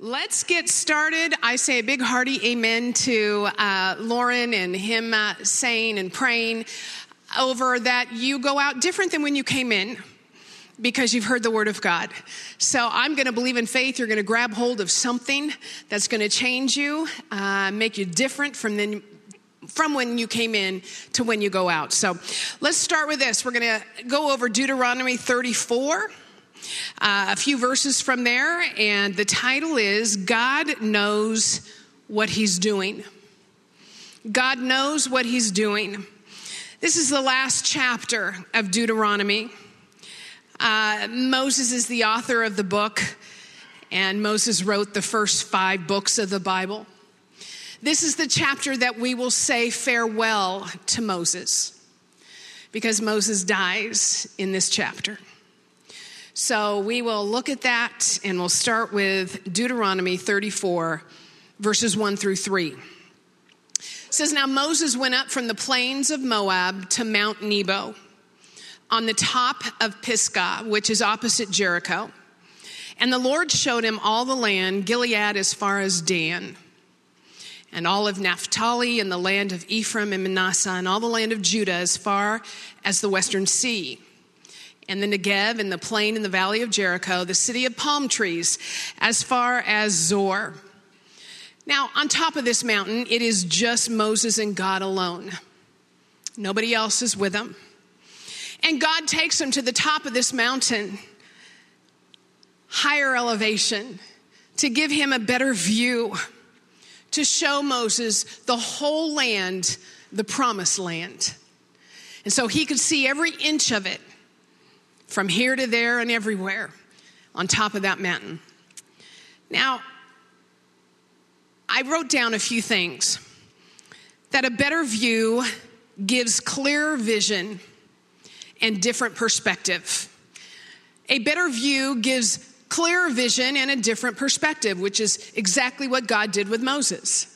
Let's get started. I say a big hearty amen to uh, Lauren and him uh, saying and praying over that you go out different than when you came in because you've heard the word of God. So I'm going to believe in faith. You're going to grab hold of something that's going to change you, uh, make you different from then. From when you came in to when you go out. So let's start with this. We're going to go over Deuteronomy 34. Uh, a few verses from there, and the title is God Knows What He's Doing. God knows what He's doing. This is the last chapter of Deuteronomy. Uh, Moses is the author of the book, and Moses wrote the first five books of the Bible. This is the chapter that we will say farewell to Moses because Moses dies in this chapter. So we will look at that and we'll start with Deuteronomy 34, verses 1 through 3. It says, Now Moses went up from the plains of Moab to Mount Nebo on the top of Pisgah, which is opposite Jericho. And the Lord showed him all the land, Gilead as far as Dan, and all of Naphtali, and the land of Ephraim and Manasseh, and all the land of Judah as far as the western sea and the Negev and the plain in the valley of Jericho, the city of palm trees, as far as Zoar. Now, on top of this mountain, it is just Moses and God alone. Nobody else is with them. And God takes him to the top of this mountain, higher elevation, to give him a better view, to show Moses the whole land, the promised land. And so he could see every inch of it from here to there and everywhere on top of that mountain. Now, I wrote down a few things that a better view gives clearer vision and different perspective. A better view gives clearer vision and a different perspective, which is exactly what God did with Moses.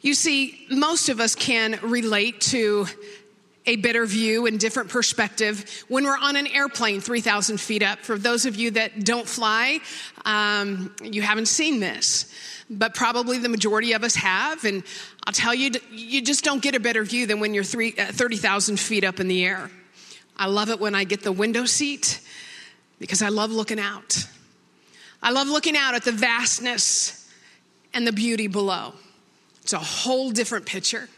You see, most of us can relate to a better view and different perspective when we're on an airplane 3,000 feet up. For those of you that don't fly, um, you haven't seen this, but probably the majority of us have. And I'll tell you, you just don't get a better view than when you're uh, 30,000 feet up in the air. I love it when I get the window seat because I love looking out. I love looking out at the vastness and the beauty below. It's a whole different picture.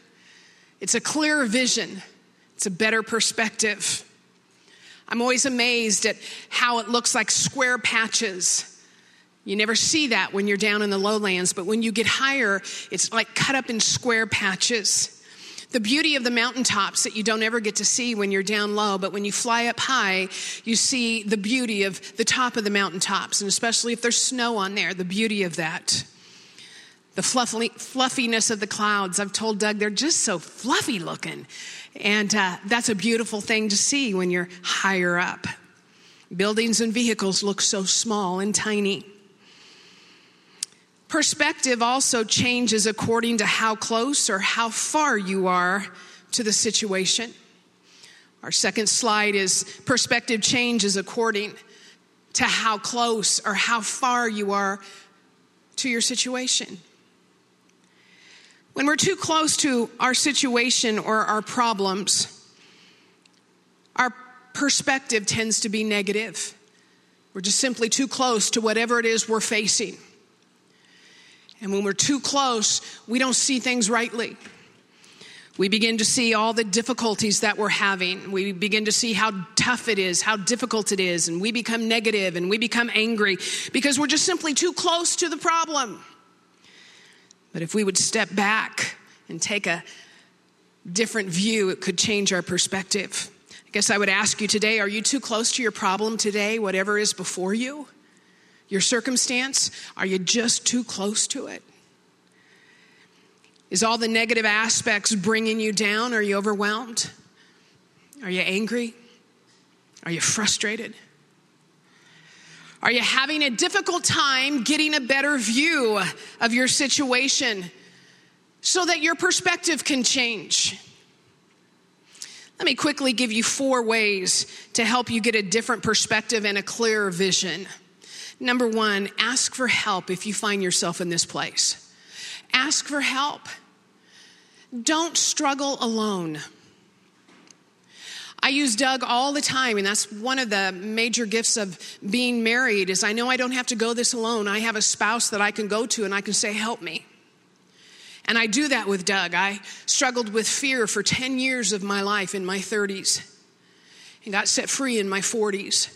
It's a clear vision it's a better perspective. I'm always amazed at how it looks like square patches. You never see that when you're down in the lowlands, but when you get higher, it's like cut up in square patches. The beauty of the mountaintops that you don't ever get to see when you're down low, but when you fly up high, you see the beauty of the top of the mountaintops, and especially if there's snow on there, the beauty of that. The fluffy, fluffiness of the clouds. I've told Doug they're just so fluffy looking. And uh, that's a beautiful thing to see when you're higher up. Buildings and vehicles look so small and tiny. Perspective also changes according to how close or how far you are to the situation. Our second slide is perspective changes according to how close or how far you are to your situation. When we're too close to our situation or our problems, our perspective tends to be negative. We're just simply too close to whatever it is we're facing. And when we're too close, we don't see things rightly. We begin to see all the difficulties that we're having. We begin to see how tough it is, how difficult it is, and we become negative and we become angry because we're just simply too close to the problem. But if we would step back and take a different view, it could change our perspective. I guess I would ask you today are you too close to your problem today, whatever is before you? Your circumstance? Are you just too close to it? Is all the negative aspects bringing you down? Are you overwhelmed? Are you angry? Are you frustrated? Are you having a difficult time getting a better view of your situation so that your perspective can change? Let me quickly give you four ways to help you get a different perspective and a clearer vision. Number one, ask for help if you find yourself in this place. Ask for help. Don't struggle alone. I use Doug all the time, and that's one of the major gifts of being married is I know I don't have to go this alone. I have a spouse that I can go to and I can say, help me. And I do that with Doug. I struggled with fear for 10 years of my life in my 30s and got set free in my 40s.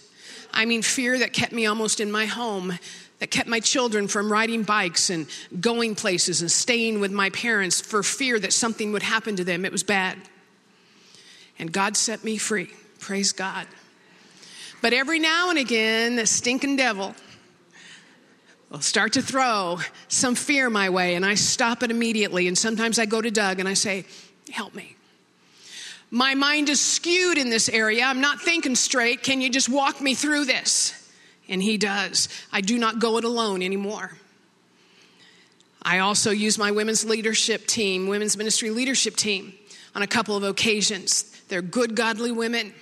I mean, fear that kept me almost in my home, that kept my children from riding bikes and going places and staying with my parents for fear that something would happen to them. It was bad. And God set me free. Praise God. But every now and again, the stinking devil will start to throw some fear my way, and I stop it immediately. And sometimes I go to Doug and I say, Help me. My mind is skewed in this area. I'm not thinking straight. Can you just walk me through this? And he does. I do not go it alone anymore. I also use my women's leadership team, women's ministry leadership team, on a couple of occasions. They're good, godly women.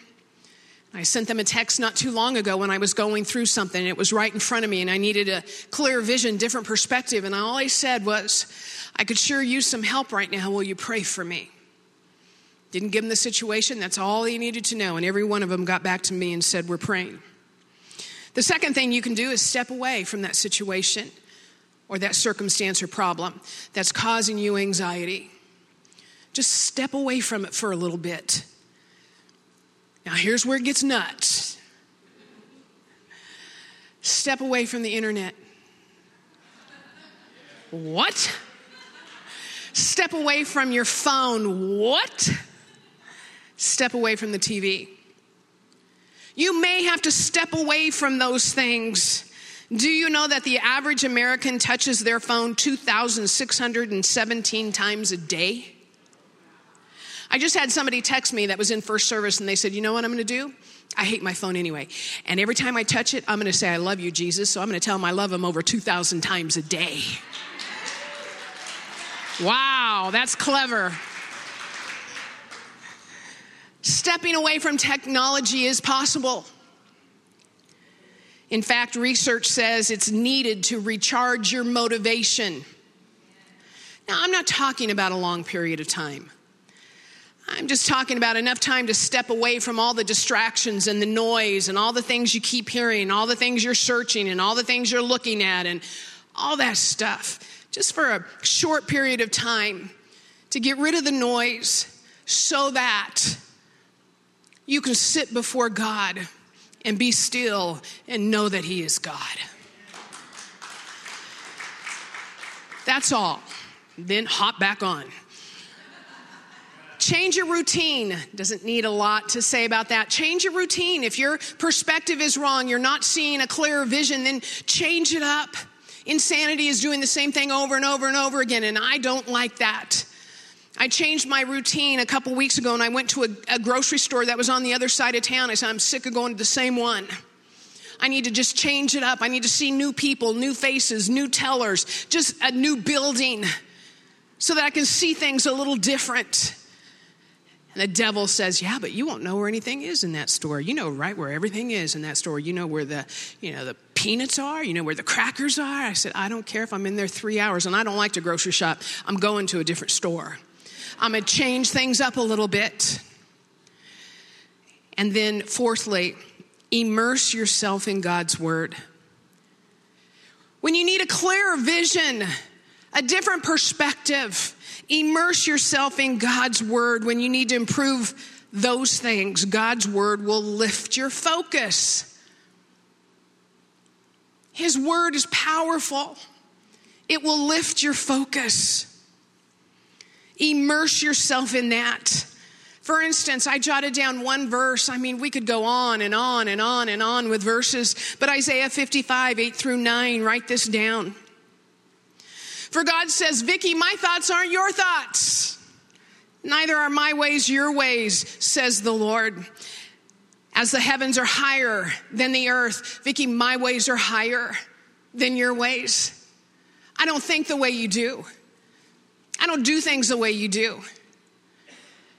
I sent them a text not too long ago when I was going through something. It was right in front of me, and I needed a clear vision, different perspective. And all I said was, I could sure use some help right now. Will you pray for me? Didn't give them the situation. That's all he needed to know. And every one of them got back to me and said, We're praying. The second thing you can do is step away from that situation or that circumstance or problem that's causing you anxiety. Just step away from it for a little bit. Now, here's where it gets nuts step away from the internet. What? Step away from your phone. What? Step away from the TV. You may have to step away from those things. Do you know that the average American touches their phone 2,617 times a day? I just had somebody text me that was in first service and they said, You know what I'm going to do? I hate my phone anyway. And every time I touch it, I'm going to say, I love you, Jesus. So I'm going to tell him I love him over 2,000 times a day. wow, that's clever. Stepping away from technology is possible. In fact, research says it's needed to recharge your motivation. Now, I'm not talking about a long period of time. I'm just talking about enough time to step away from all the distractions and the noise and all the things you keep hearing, all the things you're searching and all the things you're looking at and all that stuff. Just for a short period of time to get rid of the noise so that you can sit before God and be still and know that He is God. That's all. Then hop back on. Change your routine. Doesn't need a lot to say about that. Change your routine. If your perspective is wrong, you're not seeing a clearer vision, then change it up. Insanity is doing the same thing over and over and over again, and I don't like that. I changed my routine a couple weeks ago and I went to a, a, grocery store that was on the other side of town. I said, I'm sick of going to the same one. I need to just change it up. I need to see new people, new faces, new tellers, just a new building so that I can see things a little different. And the devil says, "Yeah, but you won't know where anything is in that store. You know right where everything is in that store. You know where the, you know, the peanuts are. You know where the crackers are." I said, "I don't care if I'm in there 3 hours and I don't like to grocery shop. I'm going to a different store. I'm going to change things up a little bit." And then fourthly, immerse yourself in God's word. When you need a clearer vision, a different perspective, Immerse yourself in God's word when you need to improve those things. God's word will lift your focus. His word is powerful, it will lift your focus. Immerse yourself in that. For instance, I jotted down one verse. I mean, we could go on and on and on and on with verses, but Isaiah 55, 8 through 9, write this down. For God says, Vicki, my thoughts aren't your thoughts. Neither are my ways your ways, says the Lord. As the heavens are higher than the earth, Vicki, my ways are higher than your ways. I don't think the way you do. I don't do things the way you do.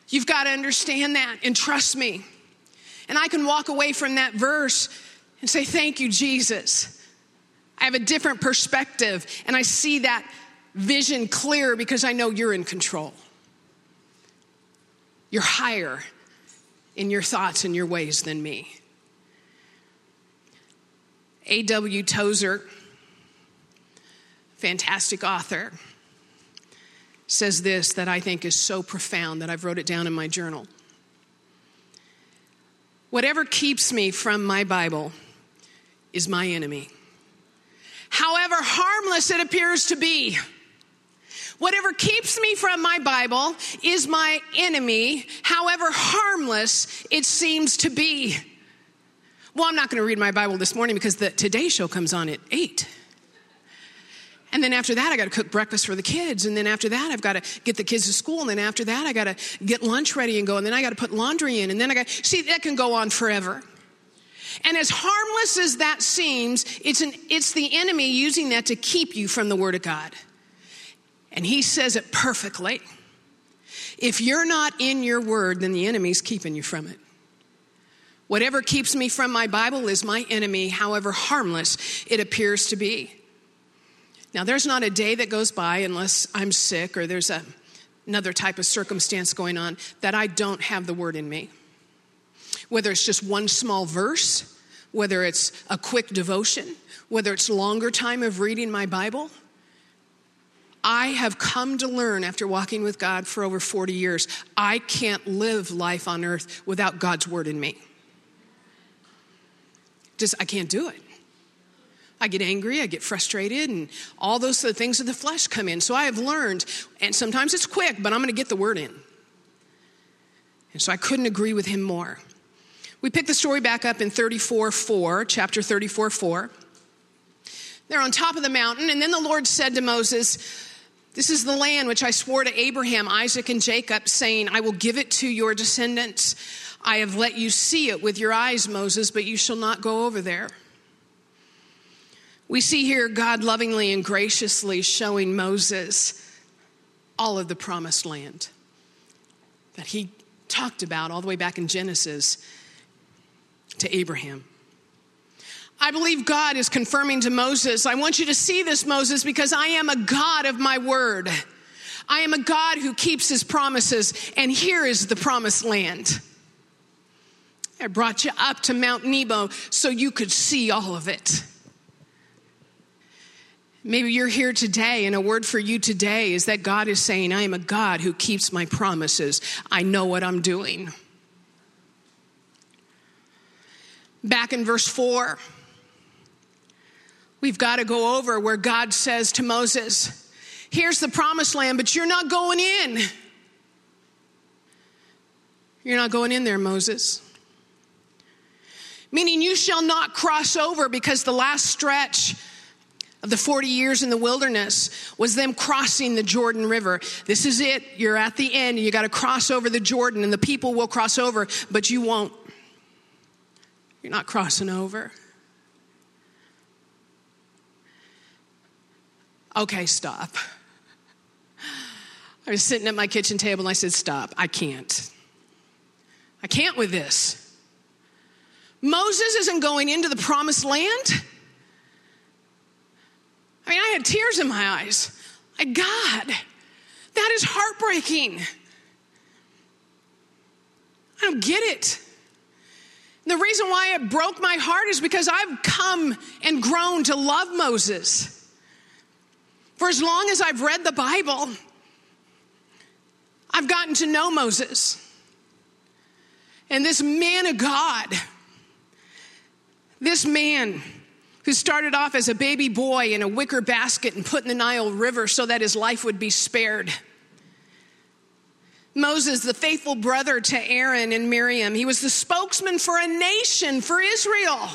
You've got to understand that and trust me. And I can walk away from that verse and say, Thank you, Jesus. I have a different perspective, and I see that vision clear because I know you're in control. You're higher in your thoughts and your ways than me. A.W. Tozer, fantastic author, says this that I think is so profound that I've wrote it down in my journal. Whatever keeps me from my Bible is my enemy. However harmless it appears to be, whatever keeps me from my Bible is my enemy, however harmless it seems to be. Well, I'm not going to read my Bible this morning because the Today Show comes on at 8. And then after that, I got to cook breakfast for the kids. And then after that, I've got to get the kids to school. And then after that, I got to get lunch ready and go. And then I got to put laundry in. And then I got, see, that can go on forever. And as harmless as that seems, it's, an, it's the enemy using that to keep you from the Word of God. And he says it perfectly. If you're not in your Word, then the enemy's keeping you from it. Whatever keeps me from my Bible is my enemy, however harmless it appears to be. Now, there's not a day that goes by unless I'm sick or there's a, another type of circumstance going on that I don't have the word in me. Whether it's just one small verse, whether it's a quick devotion, whether it's longer time of reading my Bible, I have come to learn after walking with God for over 40 years, I can't live life on earth without God's word in me. Just, I can't do it. I get angry, I get frustrated, and all those things of the flesh come in. So I have learned, and sometimes it's quick, but I'm going to get the word in. And so I couldn't agree with him more. We pick the story back up in 34 4, chapter 34 4. They're on top of the mountain, and then the Lord said to Moses, This is the land which I swore to Abraham, Isaac, and Jacob, saying, I will give it to your descendants. I have let you see it with your eyes, Moses, but you shall not go over there. We see here God lovingly and graciously showing Moses all of the promised land that he talked about all the way back in Genesis to Abraham. I believe God is confirming to Moses, I want you to see this, Moses, because I am a God of my word. I am a God who keeps his promises, and here is the promised land. I brought you up to Mount Nebo so you could see all of it. Maybe you're here today, and a word for you today is that God is saying, I am a God who keeps my promises. I know what I'm doing. Back in verse 4, we've got to go over where God says to Moses, Here's the promised land, but you're not going in. You're not going in there, Moses. Meaning, you shall not cross over because the last stretch of the 40 years in the wilderness was them crossing the Jordan River. This is it. You're at the end. You got to cross over the Jordan, and the people will cross over, but you won't. You're not crossing over. Okay, stop. I was sitting at my kitchen table and I said, Stop. I can't. I can't with this. Moses isn't going into the promised land. I mean, I had tears in my eyes. Like, God, that is heartbreaking. I don't get it. The reason why it broke my heart is because I've come and grown to love Moses. For as long as I've read the Bible, I've gotten to know Moses. And this man of God, this man who started off as a baby boy in a wicker basket and put in the Nile River so that his life would be spared. Moses, the faithful brother to Aaron and Miriam, he was the spokesman for a nation, for Israel.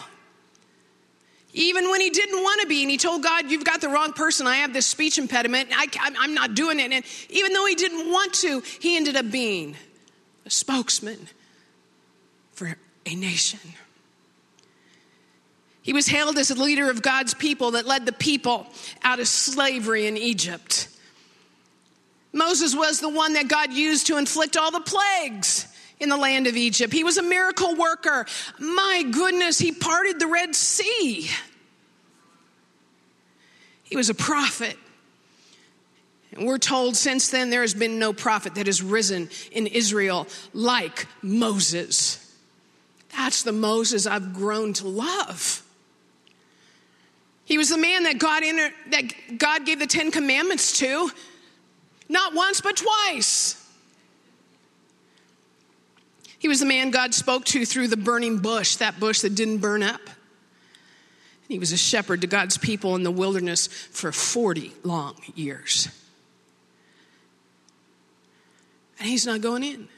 Even when he didn't want to be, and he told God, You've got the wrong person. I have this speech impediment. I, am not doing it. And even though he didn't want to, he ended up being a spokesman for a nation. He was hailed as a leader of God's people that led the people out of slavery in Egypt. Moses was the one that God used to inflict all the plagues in the land of Egypt. He was a miracle worker. My goodness, he parted the Red Sea. He was a prophet. And we're told since then there has been no prophet that has risen in Israel like Moses. That's the Moses I've grown to love. He was the man that God, that God gave the Ten Commandments to, not once, but twice. He was the man God spoke to through the burning bush, that bush that didn't burn up. He was a shepherd to God's people in the wilderness for 40 long years. And he's not going in.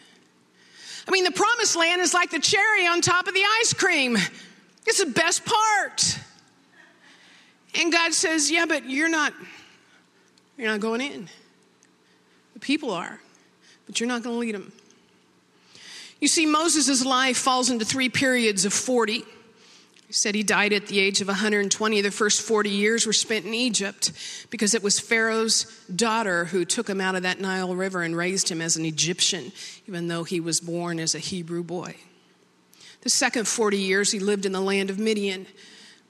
I mean, the promised land is like the cherry on top of the ice cream. It's the best part. And God says, "Yeah, but you're not you're not going in. The people are, but you're not going to lead them." You see Moses' life falls into three periods of 40. He said he died at the age of 120. The first 40 years were spent in Egypt because it was Pharaoh's daughter who took him out of that Nile River and raised him as an Egyptian, even though he was born as a Hebrew boy. The second 40 years he lived in the land of Midian,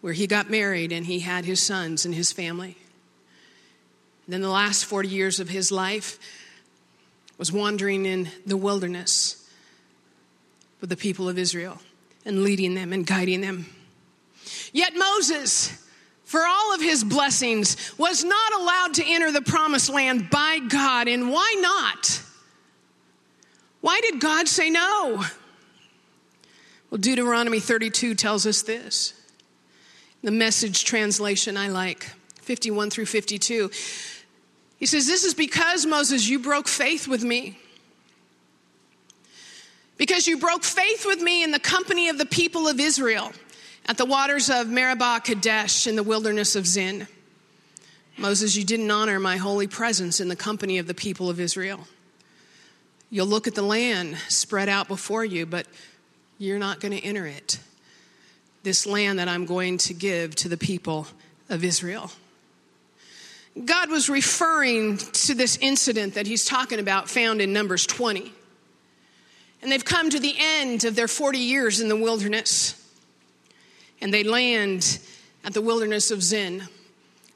where he got married and he had his sons and his family. And then the last 40 years of his life was wandering in the wilderness with the people of Israel and leading them and guiding them. Yet Moses, for all of his blessings, was not allowed to enter the promised land by God. And why not? Why did God say no? Well, Deuteronomy 32 tells us this. The message translation I like, 51 through 52. He says, This is because, Moses, you broke faith with me. Because you broke faith with me in the company of the people of Israel at the waters of Meribah Kadesh in the wilderness of Zin. Moses, you didn't honor my holy presence in the company of the people of Israel. You'll look at the land spread out before you, but you're not going to enter it. This land that I'm going to give to the people of Israel. God was referring to this incident that he's talking about, found in Numbers 20. And they've come to the end of their 40 years in the wilderness and they land at the wilderness of Zin,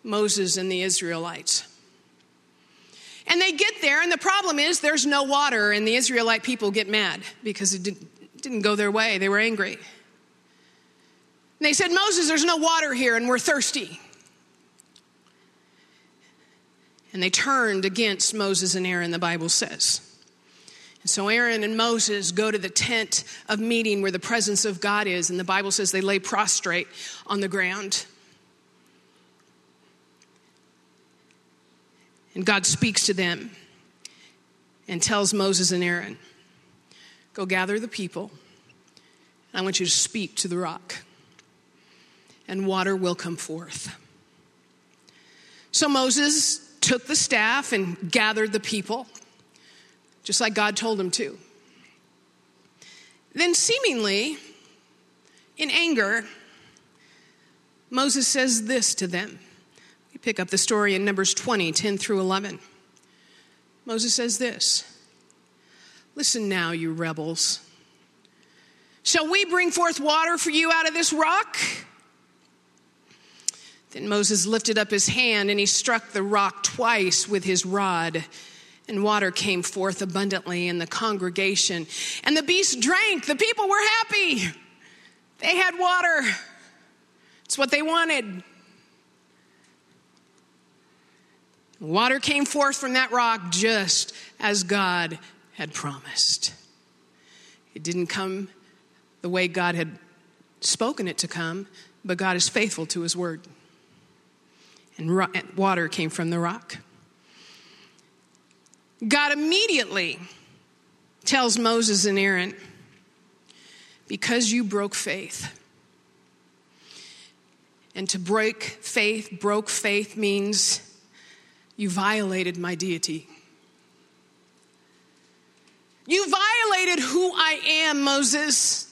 Moses and the Israelites. And they get there, and the problem is there's no water, and the Israelite people get mad because it didn't go their way. They were angry. And they said, Moses, there's no water here, and we're thirsty. And they turned against Moses and Aaron, the Bible says. And so Aaron and Moses go to the tent of meeting where the presence of God is, and the Bible says they lay prostrate on the ground. And God speaks to them and tells Moses and Aaron, Go gather the people. and I want you to speak to the rock, and water will come forth. So Moses took the staff and gathered the people just like God told him to. Then, seemingly in anger, Moses says this to them. We pick up the story in Numbers 20, 10 through 11. Moses says this Listen now, you rebels. Shall we bring forth water for you out of this rock? Then Moses lifted up his hand and he struck the rock twice with his rod and water came forth abundantly in the congregation. And the beast drank. The people were happy. They had water. It's what they wanted. Water came forth from that rock just as God had promised. It didn't come the way God had spoken it to come, but God is faithful to his word. And water came from the rock. God immediately tells Moses and Aaron, because you broke faith. And to break faith, broke faith means you violated my deity. You violated who I am, Moses.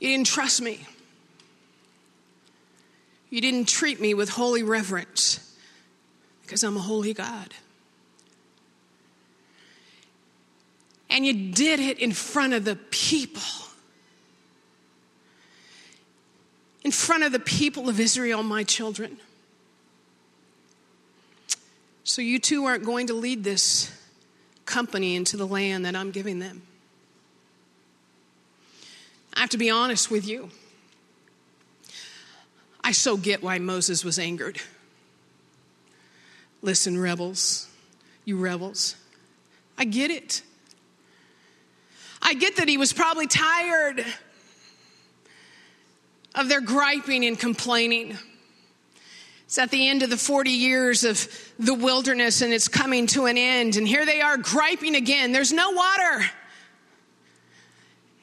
You didn't trust me. You didn't treat me with holy reverence because I'm a holy God. And you did it in front of the people. in front of the people of Israel, my children. So you two aren't going to lead this company into the land that I'm giving them. I have to be honest with you. I so get why Moses was angered. Listen, rebels, you rebels, I get it. I get that he was probably tired of their griping and complaining. It's at the end of the 40 years of the wilderness and it's coming to an end. And here they are griping again. There's no water.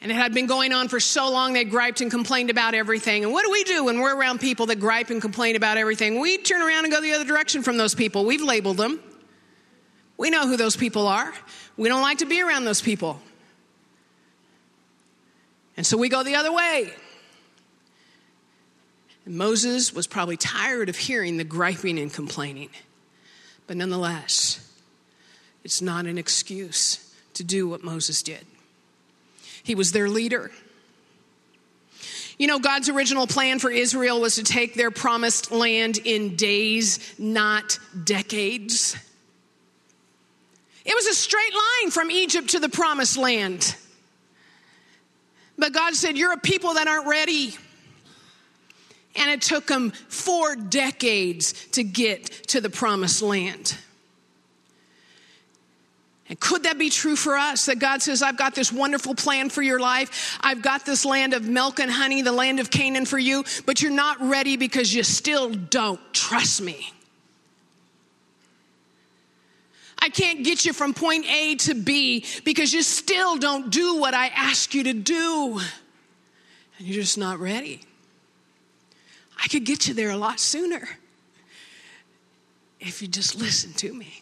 And it had been going on for so long, they griped and complained about everything. And what do we do when we're around people that gripe and complain about everything? We turn around and go the other direction from those people. We've labeled them. We know who those people are. We don't like to be around those people. And so we go the other way. And Moses was probably tired of hearing the griping and complaining. But nonetheless, it's not an excuse to do what Moses did. He was their leader. You know, God's original plan for Israel was to take their promised land in days, not decades. It was a straight line from Egypt to the promised land. But God said, You're a people that aren't ready. And it took them four decades to get to the promised land. And could that be true for us? That God says, I've got this wonderful plan for your life. I've got this land of milk and honey, the land of Canaan for you, but you're not ready because you still don't trust me. I can't get you from point A to B because you still don't do what I ask you to do. And you're just not ready. I could get you there a lot sooner if you just listen to me.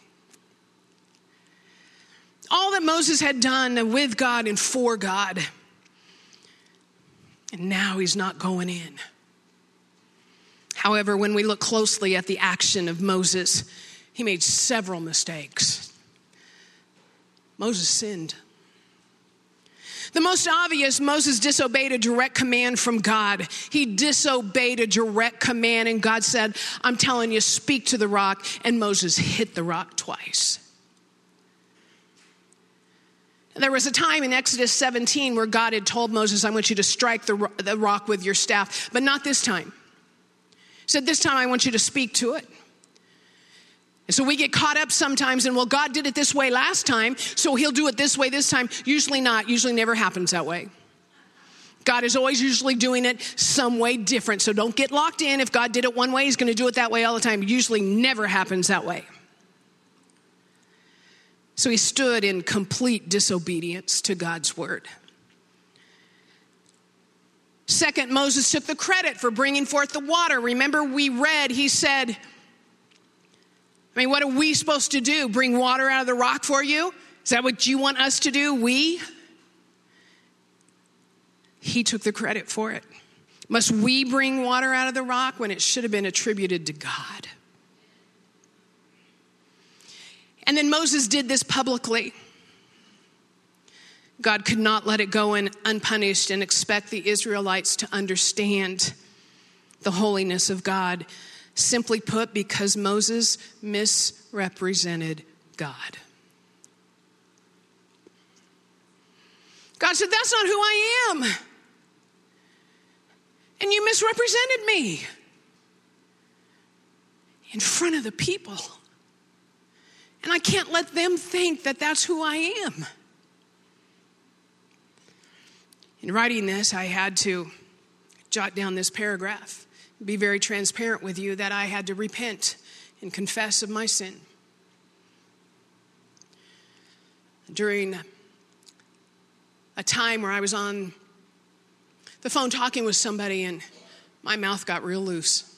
All that Moses had done with God and for God, and now he's not going in. However, when we look closely at the action of Moses, he made several mistakes. Moses sinned. The most obvious, Moses disobeyed a direct command from God. He disobeyed a direct command, and God said, I'm telling you, speak to the rock. And Moses hit the rock twice. There was a time in Exodus 17 where God had told Moses, I want you to strike the, the rock with your staff, but not this time. He said, This time I want you to speak to it. And so we get caught up sometimes and well, God did it this way last time, so he'll do it this way this time. Usually not, usually never happens that way. God is always usually doing it some way different. So don't get locked in. If God did it one way, he's going to do it that way all the time. Usually never happens that way. So he stood in complete disobedience to God's word. Second, Moses took the credit for bringing forth the water. Remember, we read, he said, I mean, what are we supposed to do? Bring water out of the rock for you? Is that what you want us to do? We? He took the credit for it. Must we bring water out of the rock when it should have been attributed to God? And then Moses did this publicly. God could not let it go in unpunished and expect the Israelites to understand the holiness of God. Simply put, because Moses misrepresented God. God said, That's not who I am. And you misrepresented me in front of the people. And I can't let them think that that's who I am. In writing this, I had to jot down this paragraph be very transparent with you that I had to repent and confess of my sin. During a time where I was on the phone talking with somebody and my mouth got real loose,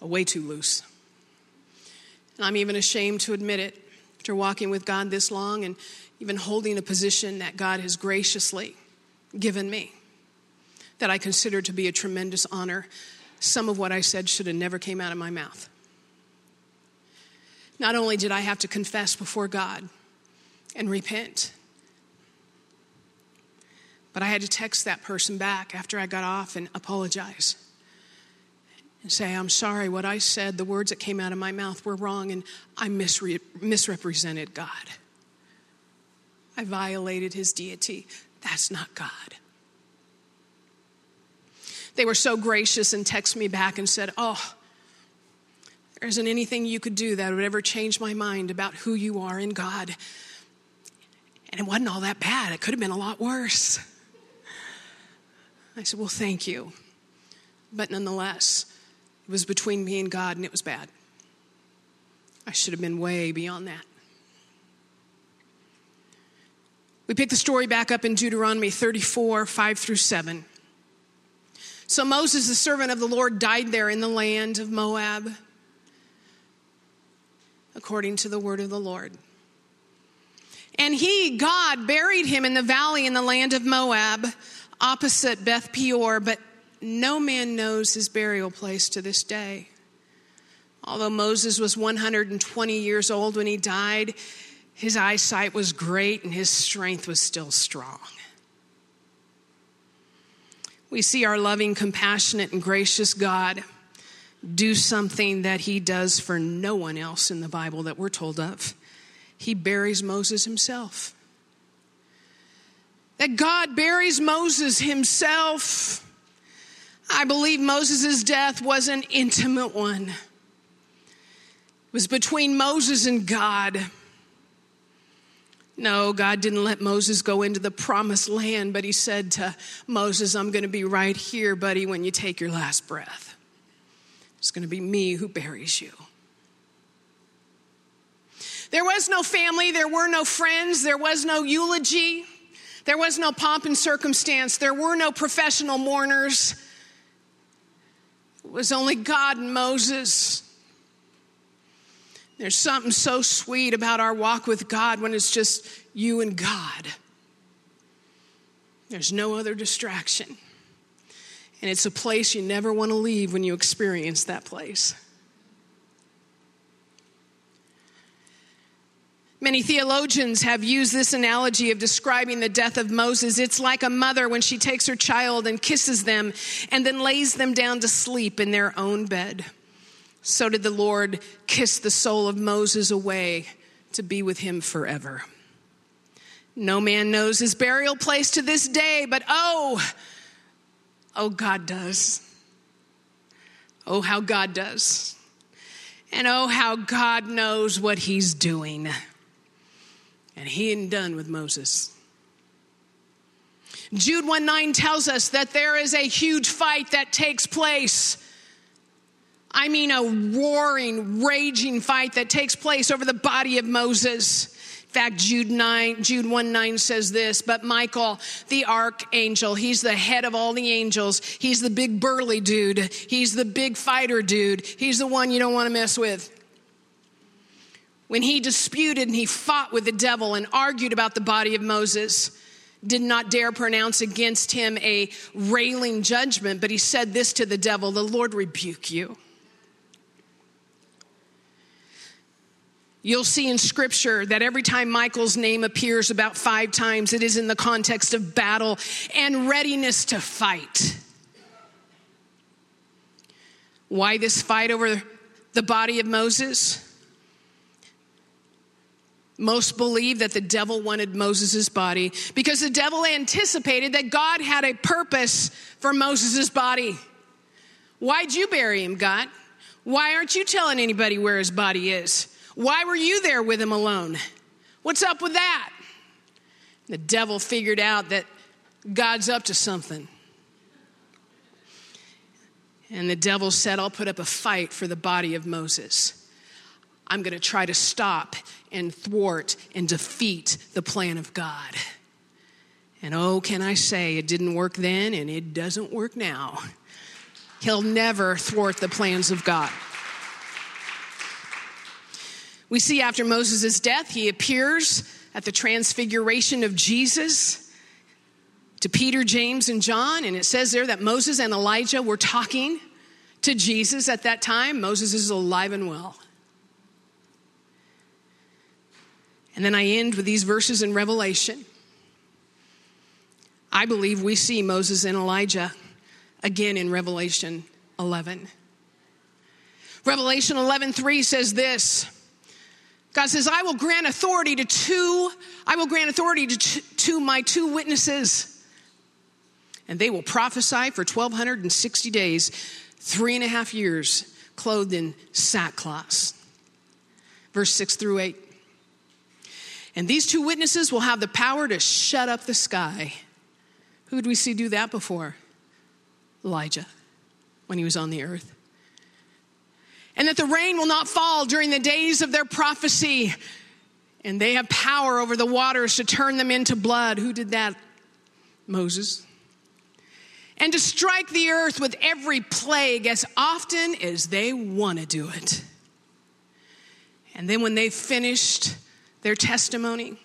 way too loose. And I'm even ashamed to admit it after walking with God this long and even holding a position that God has graciously given me that I consider to be a tremendous honor. Some of what I said should have never came out of my mouth. Not only did I have to confess before God and repent, But I had to text that person back after I got off and apologize and say, I'm sorry, what I said, the words that came out of my mouth were wrong, and I misre- misrepresented God. I violated his deity. That's not God. They were so gracious and texted me back and said, Oh, there isn't anything you could do that would ever change my mind about who you are in God. And it wasn't all that bad, it could have been a lot worse. I said, Well, thank you. But nonetheless, it was between me and God, and it was bad. I should have been way beyond that. We pick the story back up in Deuteronomy 34 5 through 7. So Moses, the servant of the Lord, died there in the land of Moab, according to the word of the Lord. And he, God, buried him in the valley in the land of Moab, opposite Beth Peor, but no man knows his burial place to this day. Although Moses was 120 years old when he died, his eyesight was great and his strength was still strong. We see our loving, compassionate, and gracious God do something that he does for no one else in the Bible that we're told of. He buries Moses himself. That God buries Moses himself. I believe Moses' death was an intimate one. It was between Moses and God. No, God didn't let Moses go into the promised land, but he said to Moses, I'm going to be right here, buddy, when you take your last breath. It's going to be me who buries you. There was no family, there were no friends, there was no eulogy, there was no pomp and circumstance, there were no professional mourners. It was only God and Moses. There's something so sweet about our walk with God when it's just you and God. There's no other distraction. And it's a place you never want to leave when you experience that place. Many theologians have used this analogy of describing the death of Moses. It's like a mother when she takes her child and kisses them and then lays them down to sleep in their own bed. So did the Lord kiss the soul of Moses away to be with him forever. No man knows his burial place to this day, but oh, oh, God does. Oh, how God does. And oh, how God knows what he's doing. And he ain't done with Moses. Jude 1 9 tells us that there is a huge fight that takes place. I mean, a roaring, raging fight that takes place over the body of Moses. In fact, Jude 9, Jude 1 9 says this, but Michael, the archangel, he's the head of all the angels. He's the big burly dude. He's the big fighter dude. He's the one you don't want to mess with when he disputed and he fought with the devil and argued about the body of Moses, did not dare pronounce against him a railing judgment, but he said this to the devil The Lord rebuke you. You'll see in scripture that every time Michael's name appears about five times, it is in the context of battle and readiness to fight. Why this fight over the body of Moses? Most believe that the devil wanted Moses' body because the devil anticipated that God had a purpose for Moses' body. Why'd you bury him, God? Why aren't you telling anybody where his body is? Why were you there with him alone? What's up with that? The devil figured out that God's up to something. And the devil said, I'll put up a fight for the body of Moses. I'm going to try to stop and thwart and defeat the plan of God. And oh, can I say, it didn't work then and it doesn't work now. He'll never thwart the plans of God. We see after Moses' death, he appears at the transfiguration of Jesus to Peter, James, and John. And it says there that Moses and Elijah were talking to Jesus at that time. Moses is alive and well. And then I end with these verses in Revelation. I believe we see Moses and Elijah again in Revelation 11. Revelation 11:3 says this. God says, "I will grant authority to two, I will grant authority to, to my two witnesses, and they will prophesy for 1260 days, three and a half years, clothed in sackcloth." Verse 6 through 8. And these two witnesses will have the power to shut up the sky. Who did we see do that before? Elijah, when he was on the earth and that the rain will not fall during the days of their prophecy. And they have power over the waters to turn them into blood. Who did that? Moses. And to strike the earth with every plague as often as they want to do it. And then when they've finished their testimony,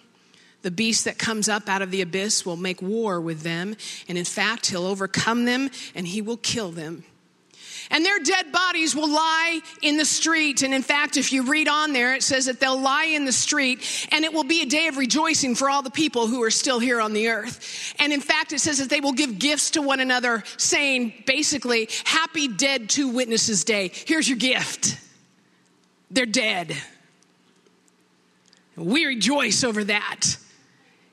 the beast that comes up out of the abyss will make war with them. And in fact, he'll overcome them and he will kill them and their dead bodies will lie in the street. And in fact, if you read on there, it says that they'll lie in the street and it will be a day of rejoicing for all the people who are still here on the earth. And in fact, it says that they will give gifts to one another, saying basically, Happy Dead Two Witnesses Day. Here's your gift. They're dead. We rejoice over that.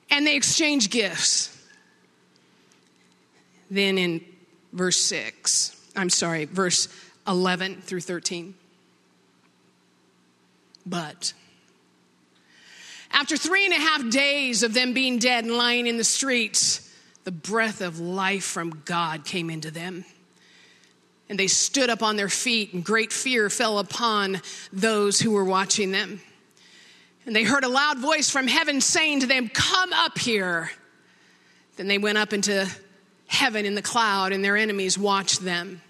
And they exchange gifts. Then in verse 6, I'm sorry, verse 11 through 13. But after three and a half days of them being dead and lying in the streets, the breath of life from God came into them. And they stood up on their feet, and great fear fell upon those who were watching them. And they heard a loud voice from heaven saying to them, Come up here. Then they went up into heaven in the cloud, and their enemies watched them.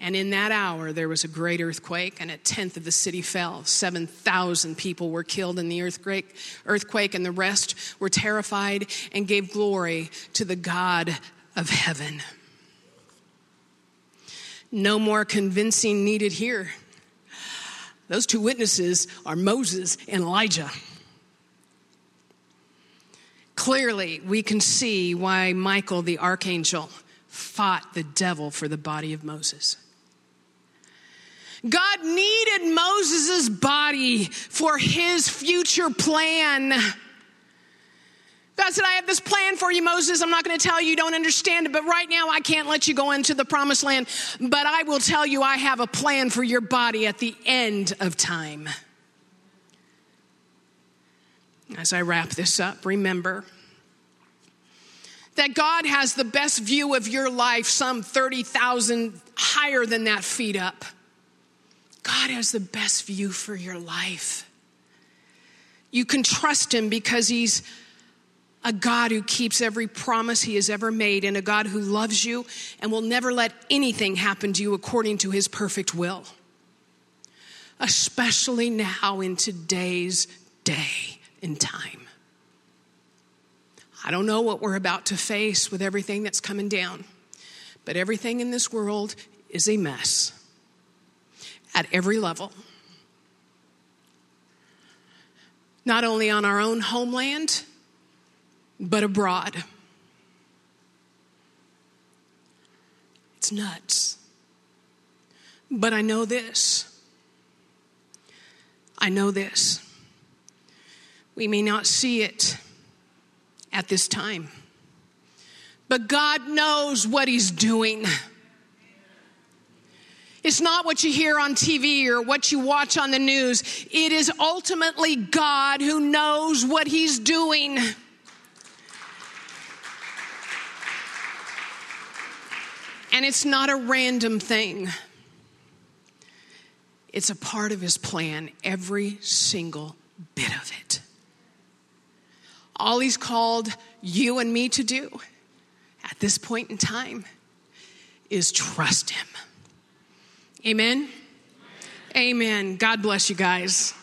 And in that hour, there was a great earthquake, and a tenth of the city fell. 7,000 people were killed in the earthquake, earthquake, and the rest were terrified and gave glory to the God of heaven. No more convincing needed here. Those two witnesses are Moses and Elijah. Clearly, we can see why Michael the archangel fought the devil for the body of Moses. God needed Moses' body for his future plan. God said, I have this plan for you, Moses. I'm not going to tell you, you don't understand it, but right now I can't let you go into the promised land. But I will tell you, I have a plan for your body at the end of time. As I wrap this up, remember that God has the best view of your life, some 30,000 higher than that feet up. God has the best view for your life. You can trust Him because He's a God who keeps every promise He has ever made and a God who loves you and will never let anything happen to you according to His perfect will. Especially now in today's day and time. I don't know what we're about to face with everything that's coming down, but everything in this world is a mess at every level. Not only on our own homeland, but abroad. It's nuts. But I know this. I know this. We may not see it at this time, but God knows what He's doing. It's not what you hear on TV or what you watch on the news. It is ultimately God who knows what He's doing. And it's not a random thing, it's a part of His plan, every single bit of it. All He's called you and me to do at this point in time is trust Him. Amen. Amen. God bless you guys.